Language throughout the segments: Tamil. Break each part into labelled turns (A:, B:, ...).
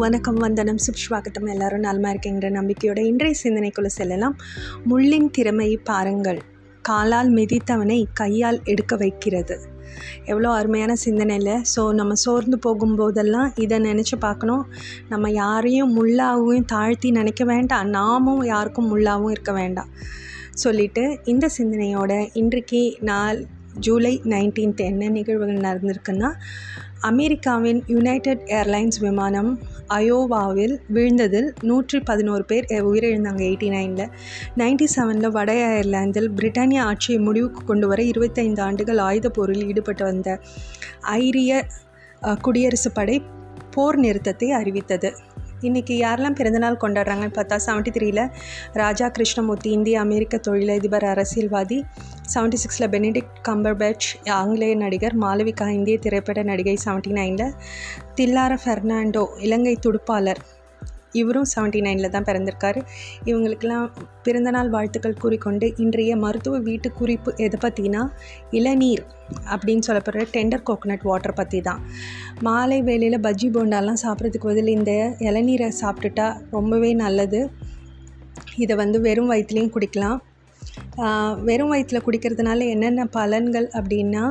A: வணக்கம் வந்தனம். சுப்ஸ்வாகத்தம். எல்லாரும் நலமாக இருக்கேங்கிற நம்பிக்கையோட இன்றைய சிந்தனைக்குள்ளே செல்லலாம். முள்ளின் திறமையை பாருங்கள். காலால் மிதித்தவனை கையால் எடுக்க வைக்கிறது. எவ்வளோ அருமையான சிந்தனை இல்லை. ஸோ நம்ம சோர்ந்து போகும்போதெல்லாம் இதை நினச்சி பார்க்கணும். நம்ம யாரையும் முள்ளாகவும் தாழ்த்தி நினைக்க வேண்டாம். நாமும் யாருக்கும் முள்ளாகவும் இருக்க வேண்டாம். சொல்லிட்டு இந்த சிந்தனையோட இன்றைக்கு நாள் ஜூலை நைன்டீன்த் என்ன நிகழ்வுகள் நடந்திருக்குன்னா அமெரிக்காவின் யுனைடெட் ஏர்லைன்ஸ் விமானம் அயோவாவில் விழுந்ததில் நூற்றி பதினோரு பேர் உயிரிழந்தாங்க. எயிட்டி நைனில் நைன்டி செவனில் வட அயர்லாந்தில் பிரிட்டானியா ஆட்சியை முடிவுக்கு கொண்டு வர இருபத்தைந்து ஆண்டுகள் ஆயுத போரில் ஈடுபட்டு வந்த ஐரிய குடியரசுப் படை போர் நிறுத்தத்தை அறிவித்தது. இன்றைக்கி யாரெல்லாம் பிறந்தநாள் கொண்டாடுறாங்கன்னு பார்த்தா செவன்ட்டி த்ரீல ராஜா கிருஷ்ணமூர்த்தி இந்திய அமெரிக்க தொழிலதிபர் அரசியல்வாதி செவன்ட்டி சிக்ஸில் பெனிடிக் கம்பர்பேட்ச் ஆங்கிலேய நடிகர் மாளவிகா இந்திய திரைப்பட நடிகை செவன்ட்டி நைனில் தில்லார ஃபெர்னாண்டோ இலங்கை துடுப்பாளர். இவரும் செவன்ட்டி நைனில் தான் பிறந்திருக்காரு. இவங்களுக்கெல்லாம் பிறந்தநாள் வாழ்த்துக்கள் கூறிக்கொண்டு இன்றைய மருத்துவ வீட்டு குறிப்பு எதை பற்றினா இளநீர் அப்படின்னு சொல்லப்படுற டெண்டர் கோகோனட் வாட்டர் பற்றி தான். மாலை வேலையில் பஜ்ஜி போண்டாலாம் சாப்பிட்றதுக்கு பதில் இந்த இளநீரை சாப்பிட்டுட்டா ரொம்பவே நல்லது. இதை வந்து வெறும் வயிற்றுலையும் குடிக்கலாம். வெறும் வயிற்றில் குடிக்கிறதுனால என்னென்ன பலன்கள் அப்படின்னா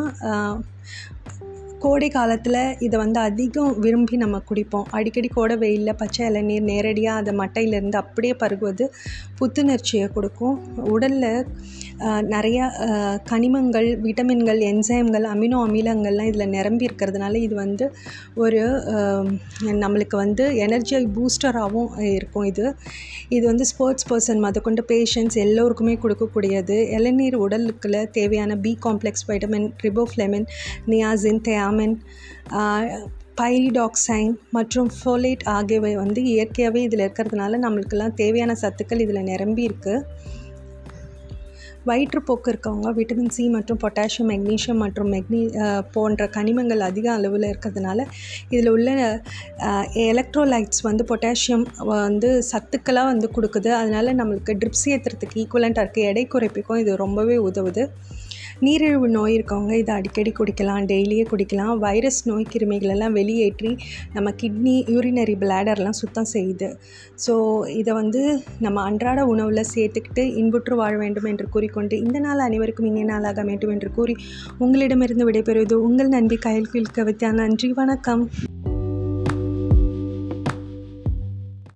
A: கோடை காலத்தில் இதை வந்து அதிகம் விரும்பி நம்ம குடிப்போம். அடிக்கடி கோடை வெயிலில் பச்சை இளநீர் நேரடியாக அதை மட்டையிலேருந்து அப்படியே பருகுவது புத்துணர்ச்சியை கொடுக்கும். உடலில் நிறையா கனிமங்கள் விட்டமின்கள் என்சைம்கள் அமினோ அமிலங்கள்லாம் இதில் நிரம்பி இருக்கிறதுனால இது வந்து ஒரு நம்மளுக்கு வந்து எனர்ஜி பூஸ்டராகவும் இருக்கும் இது. இது வந்து ஸ்போர்ட்ஸ் பர்சன் முதற்கொண்டு பேஷண்ட்ஸ் எல்லோருக்குமே கொடுக்கக்கூடியது. இளநீர் உடலுக்குள்ள தேவையான B complex vitamin riboflavin niacin thiamine pyridoxine uh, மற்றும் ஃபோலேட் ஆகியவை வந்து இயற்கையாகவே இதில் இருக்கிறதுனால நம்மளுக்கெல்லாம் தேவையான சத்துக்கள் இதில் நிரம்பி இருக்குது வயிற்றுப்போக்கு இருக்கவங்க விட்டமின் சி மற்றும் பொட்டாசியம் மெக்னீஷியம் மற்றும் மெக்னி uh, போன்ற கனிமங்கள் அதிக அளவில் இருக்கிறதுனால இதில் உள்ள uh, எலக்ட்ரோலைட்ஸ் வந்து பொட்டாசியம் வந்து சத்துக்களாக வந்து கொடுக்குது. அதனால் நம்மளுக்கு ட்ரிப்ஸ் ஏற்றுறதுக்கு ஈக்குவலண்ட்டாக இருக்குது எடை குறைப்புக்கும் இது ரொம்பவே உதவுது. நீரிழிவு நோய் இருக்கவங்க இதை அடிக்கடி குடிக்கலாம் டெய்லியே குடிக்கலாம். வைரஸ் நோய் கிருமிகளெல்லாம் வெளியேற்றி நம்ம கிட்னி யூரினரி பிளாடர்லாம் சுத்தம் செய்யுது. ஸோ இதை வந்து நம்ம அன்றாட உணவில் சேர்த்துக்கிட்டு இன்புற்று வாழ வேண்டும் என்று கூறிக்கொண்டு இந்த நாள் அனைவருக்கும் இனிய நாளாக வேண்டும் என்று கூறி உங்களிடமிருந்து விடைபெறுவது உங்கள் நன்றி கையில் கவிதா. நன்றி வணக்கம்.